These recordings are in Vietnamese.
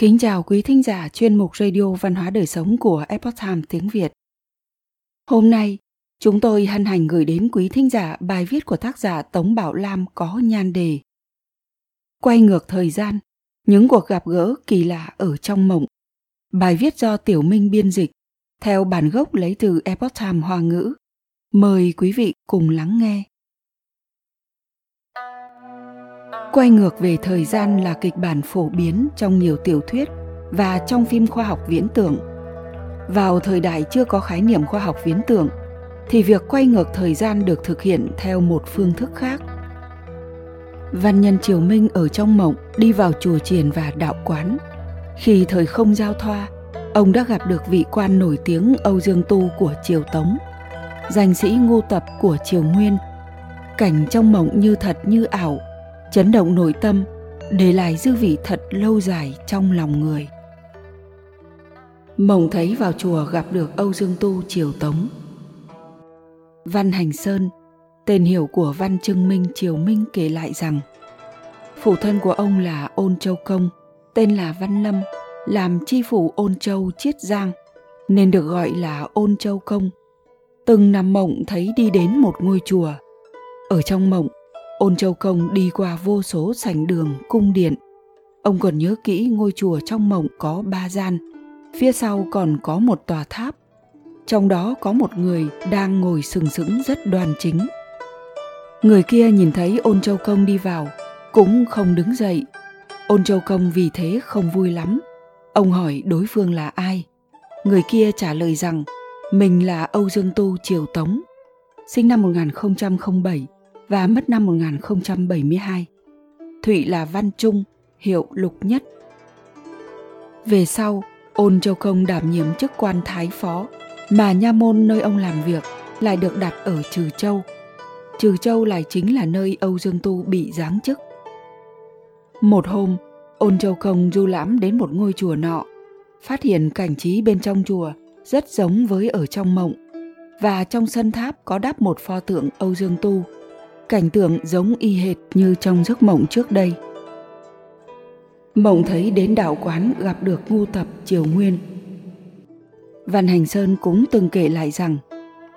Kính chào quý thính giả chuyên mục Radio Văn hóa Đời Sống của Epoch Times tiếng Việt. Hôm nay, chúng tôi hân hạnh gửi đến quý thính giả bài viết của tác giả Tống Bảo Lam có nhan đề Quay ngược thời gian, những cuộc gặp gỡ kỳ lạ ở trong mộng. Bài viết do Tiểu Minh biên dịch, theo bản gốc lấy từ Epoch Times Hoa ngữ. Mời quý vị cùng lắng nghe. Quay ngược về thời gian là kịch bản phổ biến trong nhiều tiểu thuyết và trong phim khoa học viễn tưởng. Vào thời đại chưa có khái niệm khoa học viễn tưởng, thì việc quay ngược thời gian được thực hiện theo một phương thức khác. Văn nhân Triều Minh ở trong mộng đi vào chùa triền và đạo quán. Khi thời không giao thoa, ông đã gặp được vị quan nổi tiếng Âu Dương Tu của Triều Tống, danh sĩ Ngô tập của Triều Nguyên. Cảnh trong mộng như thật như ảo chấn động nội tâm, để lại dư vị thật lâu dài trong lòng người. Mộng thấy vào chùa gặp được âu dương tu triều tống. Văn hành sơn, tên hiểu của văn trưng minh triều minh kể lại rằng, phụ thân của ông là ôn châu công, tên là văn lâm, làm chi phủ ôn châu chiết giang, nên được gọi là ôn châu công. Từng nằm mộng thấy đi đến một ngôi chùa. Ở trong mộng Ôn Châu Công đi qua vô số sảnh đường, cung điện. Ông còn nhớ kỹ ngôi chùa trong mộng có ba gian, phía sau còn có một tòa tháp. Trong đó có một người đang ngồi sừng sững rất đoan chính. Người kia nhìn thấy Ôn Châu Công đi vào, cũng không đứng dậy. Ôn Châu Công vì thế không vui lắm. Ông hỏi đối phương là ai. Người kia trả lời rằng mình là Âu Dương Tu Triều Tống, sinh năm 1007 và mất năm 1072. Thụy là Văn Trung, hiệu Lục Nhất. Về sau, Ôn Châu Công đảm nhiệm chức quan thái phó, mà nha môn nơi ông làm việc lại được đặt ở Trừ Châu. Trừ Châu lại chính là nơi Âu Dương Tu bị giáng chức. Một hôm, Ôn Châu Công du lãm đến một ngôi chùa nọ, phát hiện cảnh trí bên trong chùa rất giống với ở trong mộng, và trong sân tháp có đắp một pho tượng Âu Dương Tu cảnh tượng giống y hệt như trong giấc mộng trước đây. Mộng thấy đến đạo quán gặp được ngu tập Triều Nguyên. Văn Hành Sơn cũng từng kể lại rằng,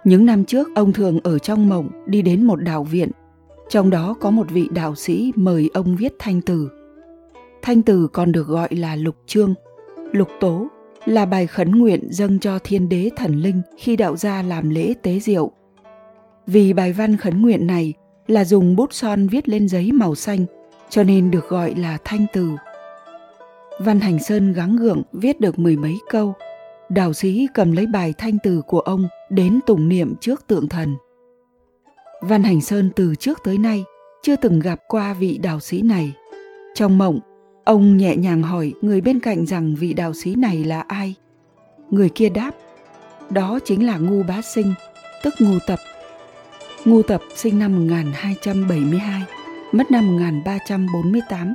những năm trước ông thường ở trong mộng đi đến một đạo viện, trong đó có một vị đạo sĩ mời ông viết thanh từ. Thanh từ còn được gọi là lục chương, lục tố là bài khấn nguyện dâng cho thiên đế thần linh khi đạo gia làm lễ tế diệu. Vì bài văn khấn nguyện này là dùng bút son viết lên giấy màu xanh cho nên được gọi là thanh từ. Văn Hành Sơn gắng gượng viết được mười mấy câu. Đạo sĩ cầm lấy bài thanh từ của ông đến tụng niệm trước tượng thần. Văn Hành Sơn từ trước tới nay chưa từng gặp qua vị đạo sĩ này. Trong mộng, ông nhẹ nhàng hỏi người bên cạnh rằng vị đạo sĩ này là ai. Người kia đáp, đó chính là Ngu Bá Sinh, tức Ngu Tập Ngu Tập sinh năm 1272, mất năm 1348.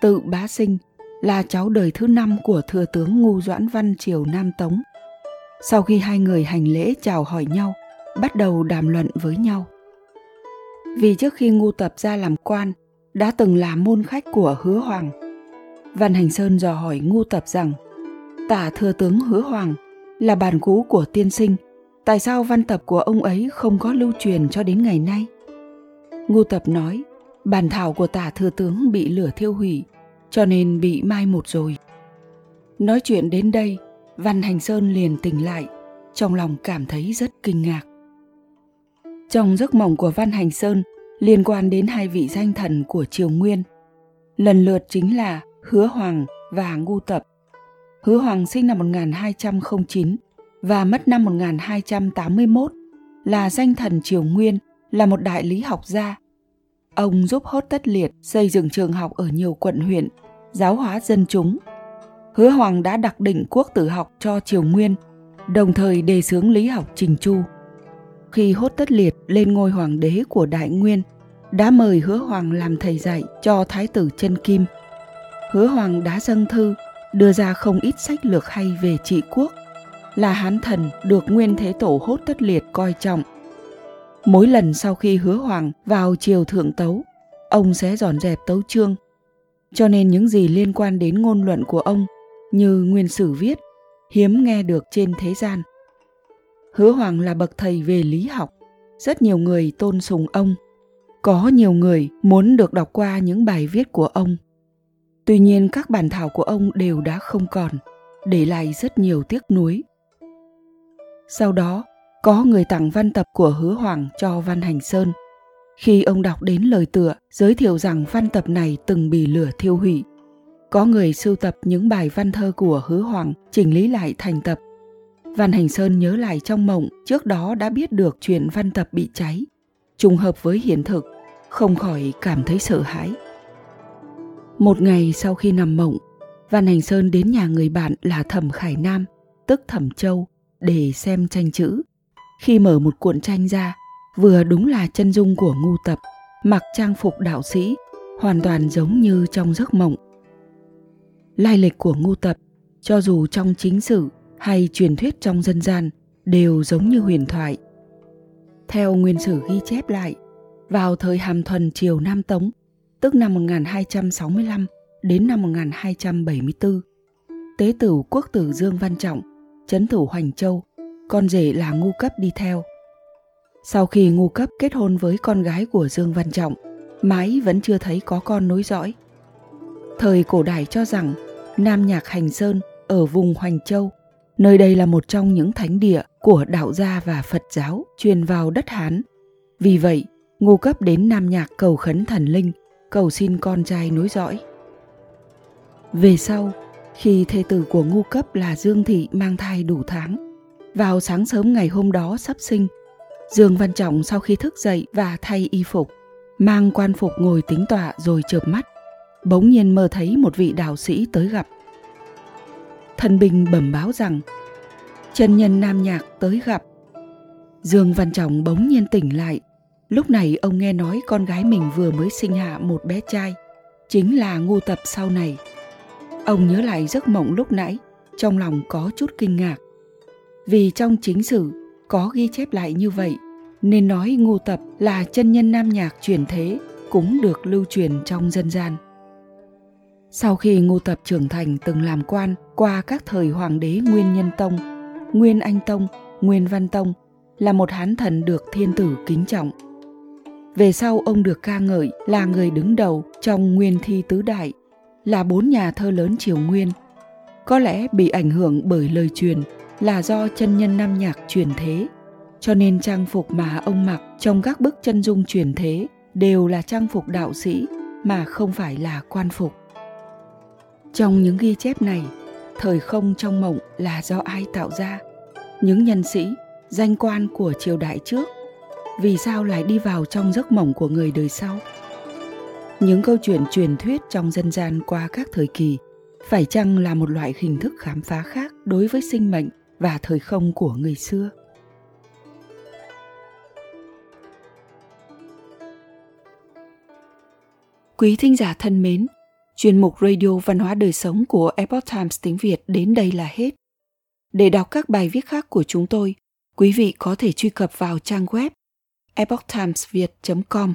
Tự bá sinh là cháu đời thứ năm của thừa tướng Ngu Doãn Văn triều Nam Tống. Sau khi hai người hành lễ chào hỏi nhau, bắt đầu đàm luận với nhau. Vì trước khi Ngu Tập ra làm quan, đã từng là môn khách của Hứa Hoàng. Văn Hành Sơn dò hỏi Ngu Tập rằng, tả thừa tướng Hứa Hoàng là bàn cũ của tiên sinh tại sao văn tập của ông ấy không có lưu truyền cho đến ngày nay? Ngô tập nói, bản thảo của tả thừa tướng bị lửa thiêu hủy, cho nên bị mai một rồi. Nói chuyện đến đây, văn hành sơn liền tỉnh lại, trong lòng cảm thấy rất kinh ngạc. Trong giấc mộng của văn hành sơn, liên quan đến hai vị danh thần của triều nguyên, lần lượt chính là hứa hoàng và ngu tập. Hứa hoàng sinh năm 1209 và mất năm 1281, là danh thần Triều Nguyên, là một đại lý học gia. Ông giúp Hốt Tất Liệt xây dựng trường học ở nhiều quận huyện, giáo hóa dân chúng. Hứa Hoàng đã đặc định quốc tử học cho Triều Nguyên, đồng thời đề xướng lý học Trình Chu. Khi Hốt Tất Liệt lên ngôi hoàng đế của Đại Nguyên, đã mời Hứa Hoàng làm thầy dạy cho Thái tử Chân Kim. Hứa Hoàng đã dâng thư, đưa ra không ít sách lược hay về trị quốc là hán thần được nguyên thế tổ hốt tất liệt coi trọng. Mỗi lần sau khi hứa hoàng vào triều thượng tấu, ông sẽ dọn dẹp tấu chương. Cho nên những gì liên quan đến ngôn luận của ông như nguyên sử viết, hiếm nghe được trên thế gian. Hứa Hoàng là bậc thầy về lý học, rất nhiều người tôn sùng ông. Có nhiều người muốn được đọc qua những bài viết của ông. Tuy nhiên các bản thảo của ông đều đã không còn, để lại rất nhiều tiếc nuối. Sau đó, có người tặng văn tập của Hứa Hoàng cho Văn Hành Sơn. Khi ông đọc đến lời tựa, giới thiệu rằng văn tập này từng bị lửa thiêu hủy. Có người sưu tập những bài văn thơ của Hứa Hoàng chỉnh lý lại thành tập. Văn Hành Sơn nhớ lại trong mộng trước đó đã biết được chuyện văn tập bị cháy. Trùng hợp với hiện thực, không khỏi cảm thấy sợ hãi. Một ngày sau khi nằm mộng, Văn Hành Sơn đến nhà người bạn là Thẩm Khải Nam, tức Thẩm Châu, để xem tranh chữ. Khi mở một cuộn tranh ra, vừa đúng là chân dung của ngu tập, mặc trang phục đạo sĩ, hoàn toàn giống như trong giấc mộng. Lai lịch của ngu tập, cho dù trong chính sử hay truyền thuyết trong dân gian, đều giống như huyền thoại. Theo nguyên sử ghi chép lại, vào thời Hàm Thuần triều Nam Tống, tức năm 1265 đến năm 1274, tế tử quốc tử Dương Văn Trọng, chấn thủ Hoành Châu, con rể là ngu cấp đi theo. Sau khi ngu cấp kết hôn với con gái của Dương Văn Trọng, mãi vẫn chưa thấy có con nối dõi. Thời cổ đại cho rằng Nam Nhạc Hành Sơn ở vùng Hoành Châu, nơi đây là một trong những thánh địa của đạo gia và Phật giáo truyền vào đất Hán. Vì vậy, ngu cấp đến Nam Nhạc cầu khấn thần linh, cầu xin con trai nối dõi. Về sau, khi thê tử của ngu cấp là Dương Thị mang thai đủ tháng, vào sáng sớm ngày hôm đó sắp sinh, Dương Văn Trọng sau khi thức dậy và thay y phục, mang quan phục ngồi tính tọa rồi chợp mắt, bỗng nhiên mơ thấy một vị đạo sĩ tới gặp. Thần Bình bẩm báo rằng, chân nhân nam nhạc tới gặp. Dương Văn Trọng bỗng nhiên tỉnh lại, lúc này ông nghe nói con gái mình vừa mới sinh hạ một bé trai, chính là ngu tập sau này. Ông nhớ lại giấc mộng lúc nãy, trong lòng có chút kinh ngạc. Vì trong chính sử có ghi chép lại như vậy, nên nói Ngô Tập là chân nhân nam nhạc truyền thế cũng được lưu truyền trong dân gian. Sau khi Ngô Tập trưởng thành từng làm quan qua các thời hoàng đế Nguyên Nhân Tông, Nguyên Anh Tông, Nguyên Văn Tông, là một hán thần được thiên tử kính trọng. Về sau ông được ca ngợi là người đứng đầu trong Nguyên Thi Tứ Đại, là bốn nhà thơ lớn triều Nguyên. Có lẽ bị ảnh hưởng bởi lời truyền là do chân nhân nam nhạc truyền thế, cho nên trang phục mà ông mặc trong các bức chân dung truyền thế đều là trang phục đạo sĩ mà không phải là quan phục. Trong những ghi chép này, thời không trong mộng là do ai tạo ra? Những nhân sĩ, danh quan của triều đại trước, vì sao lại đi vào trong giấc mộng của người đời sau? Những câu chuyện truyền thuyết trong dân gian qua các thời kỳ phải chăng là một loại hình thức khám phá khác đối với sinh mệnh và thời không của người xưa Quý thính giả thân mến, chuyên mục Radio Văn hóa Đời Sống của Epoch Times tiếng Việt đến đây là hết. Để đọc các bài viết khác của chúng tôi, quý vị có thể truy cập vào trang web epochtimesviet.com.